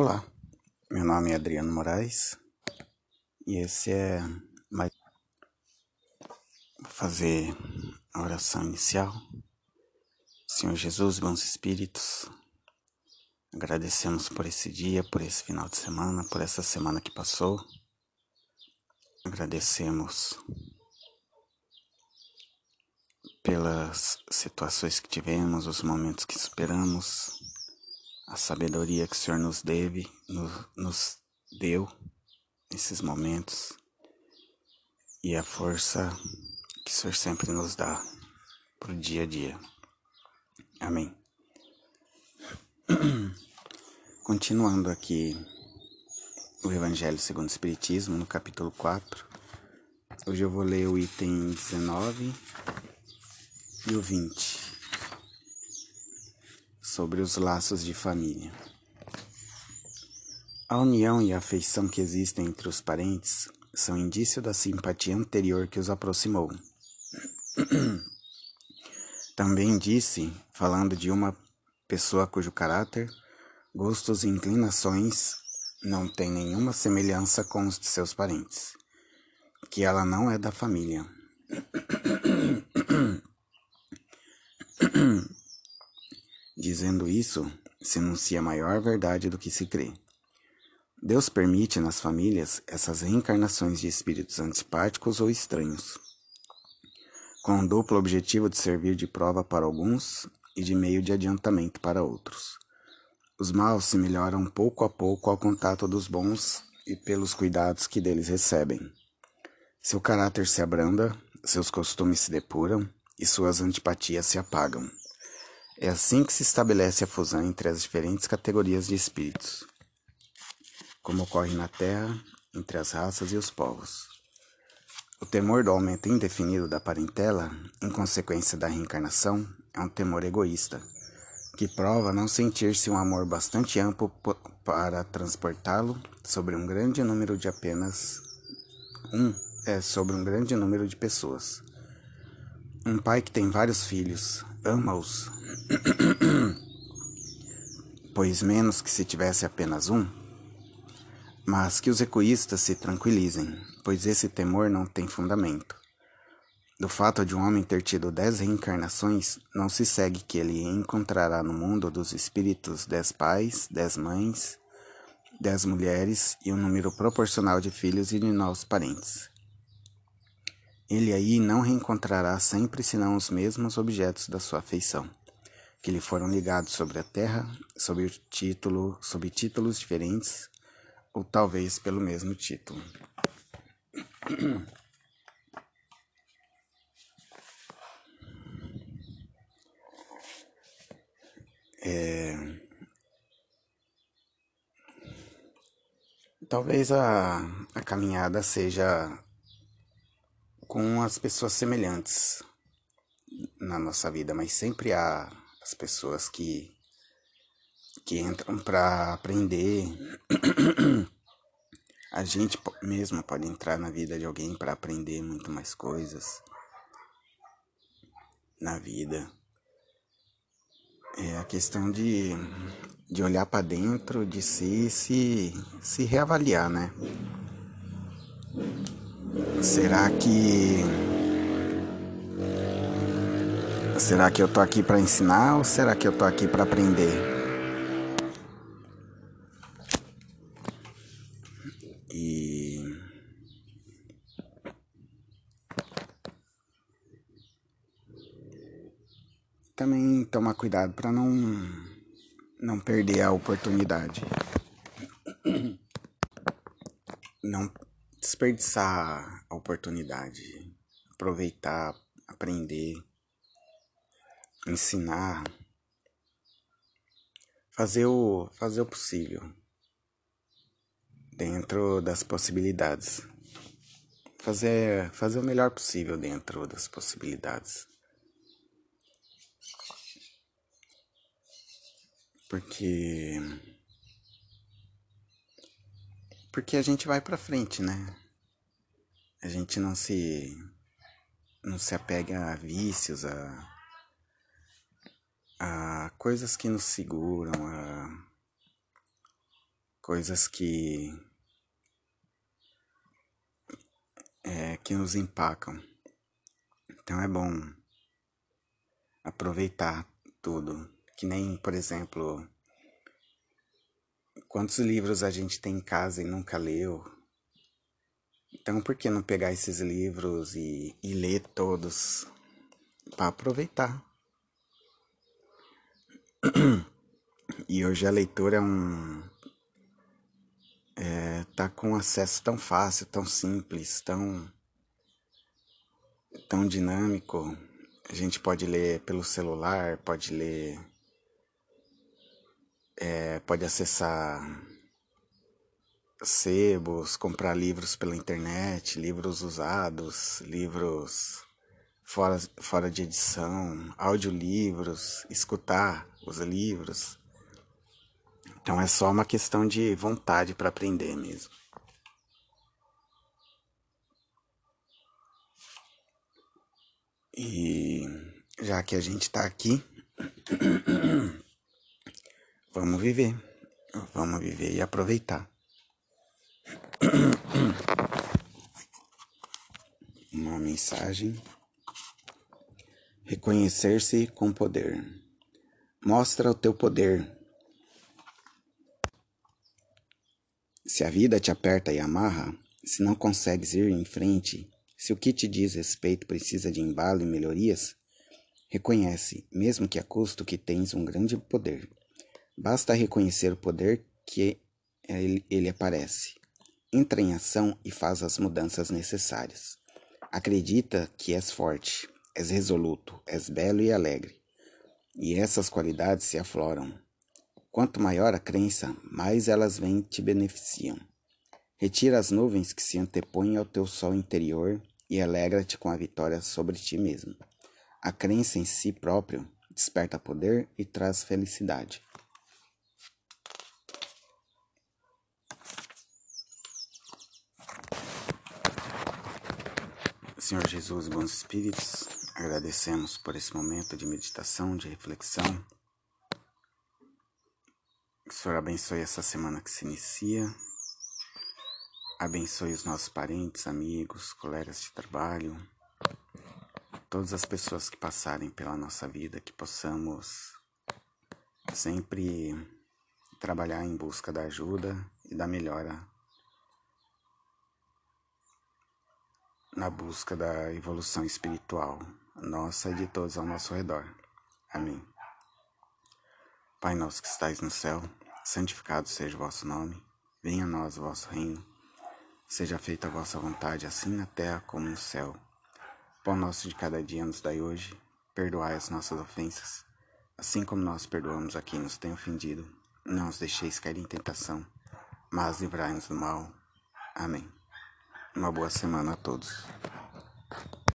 Olá, meu nome é Adriano Moraes e esse é mais Vou fazer a oração inicial. Senhor Jesus, bons espíritos, agradecemos por esse dia, por esse final de semana, por essa semana que passou. Agradecemos pelas situações que tivemos, os momentos que superamos a sabedoria que o Senhor nos deve, nos, nos deu nesses momentos e a força que o Senhor sempre nos dá para o dia a dia. Amém. Continuando aqui o Evangelho segundo o Espiritismo, no capítulo 4. Hoje eu vou ler o item 19 e o 20 sobre os laços de família. A união e a afeição que existem entre os parentes são indício da simpatia anterior que os aproximou. Também disse, falando de uma pessoa cujo caráter, gostos e inclinações não têm nenhuma semelhança com os de seus parentes, que ela não é da família. Dizendo isso, se anuncia maior verdade do que se crê. Deus permite nas famílias essas reencarnações de espíritos antipáticos ou estranhos, com o duplo objetivo de servir de prova para alguns e de meio de adiantamento para outros. Os maus se melhoram pouco a pouco ao contato dos bons e pelos cuidados que deles recebem. Seu caráter se abranda, seus costumes se depuram e suas antipatias se apagam. É assim que se estabelece a fusão entre as diferentes categorias de espíritos, como ocorre na Terra, entre as raças e os povos. O temor do aumento indefinido da parentela, em consequência da reencarnação, é um temor egoísta, que prova não sentir-se um amor bastante amplo para transportá-lo sobre um grande número de apenas um é sobre um grande número de pessoas. Um pai que tem vários filhos ama-os pois menos que se tivesse apenas um. Mas que os egoístas se tranquilizem, pois esse temor não tem fundamento. Do fato de um homem ter tido dez reencarnações, não se segue que ele encontrará no mundo dos espíritos dez pais, dez mães, dez mulheres e um número proporcional de filhos e de novos parentes. Ele aí não reencontrará sempre senão os mesmos objetos da sua afeição que lhe foram ligados sobre a terra, sob o título, sob títulos diferentes, ou talvez pelo mesmo título. É... Talvez a, a caminhada seja com as pessoas semelhantes na nossa vida, mas sempre há as pessoas que que entram para aprender. A gente mesmo pode entrar na vida de alguém para aprender muito mais coisas na vida. É a questão de, de olhar para dentro de si se, se reavaliar, né? Será que Será que eu tô aqui para ensinar ou será que eu tô aqui para aprender? E também tomar cuidado para não não perder a oportunidade. Não desperdiçar a oportunidade, aproveitar, aprender ensinar, fazer o, fazer o possível dentro das possibilidades. Fazer, fazer o melhor possível dentro das possibilidades. Porque porque a gente vai para frente, né? A gente não se não se apega a vícios, a a coisas que nos seguram, a, coisas que é, que nos empacam. Então é bom aproveitar tudo. Que nem, por exemplo, quantos livros a gente tem em casa e nunca leu. Então por que não pegar esses livros e, e ler todos para aproveitar? E hoje a leitura é um. É, tá com acesso tão fácil, tão simples, tão. tão dinâmico. A gente pode ler pelo celular, pode ler. É, pode acessar sebos, comprar livros pela internet, livros usados, livros fora, fora de edição, audiolivros, escutar os livros. Então é só uma questão de vontade para aprender mesmo. E já que a gente está aqui, vamos viver. Vamos viver e aproveitar. Uma mensagem. Reconhecer-se com poder. Mostra o teu poder Se a vida te aperta e amarra, se não consegues ir em frente, se o que te diz respeito precisa de embalo e melhorias, reconhece, mesmo que a custo, que tens um grande poder. Basta reconhecer o poder que ele, ele aparece. Entra em ação e faz as mudanças necessárias. Acredita que és forte, és resoluto, és belo e alegre. E essas qualidades se afloram Quanto maior a crença, mais elas vêm e te beneficiam. Retira as nuvens que se antepõem ao teu sol interior e alegra-te com a vitória sobre ti mesmo. A crença em si próprio desperta poder e traz felicidade. Senhor Jesus, bons espíritos, agradecemos por esse momento de meditação, de reflexão que o Senhor abençoe essa semana que se inicia. Abençoe os nossos parentes, amigos, colegas de trabalho, todas as pessoas que passarem pela nossa vida, que possamos sempre trabalhar em busca da ajuda e da melhora na busca da evolução espiritual nossa e de todos ao nosso redor. Amém. Pai nosso que estais no céu, santificado seja o vosso nome, venha a nós o vosso reino, seja feita a vossa vontade, assim na terra como no céu. Pão nosso de cada dia nos dai hoje, perdoai as nossas ofensas, assim como nós perdoamos a quem nos tem ofendido. Não os deixeis cair em tentação, mas livrai-nos do mal. Amém. Uma boa semana a todos.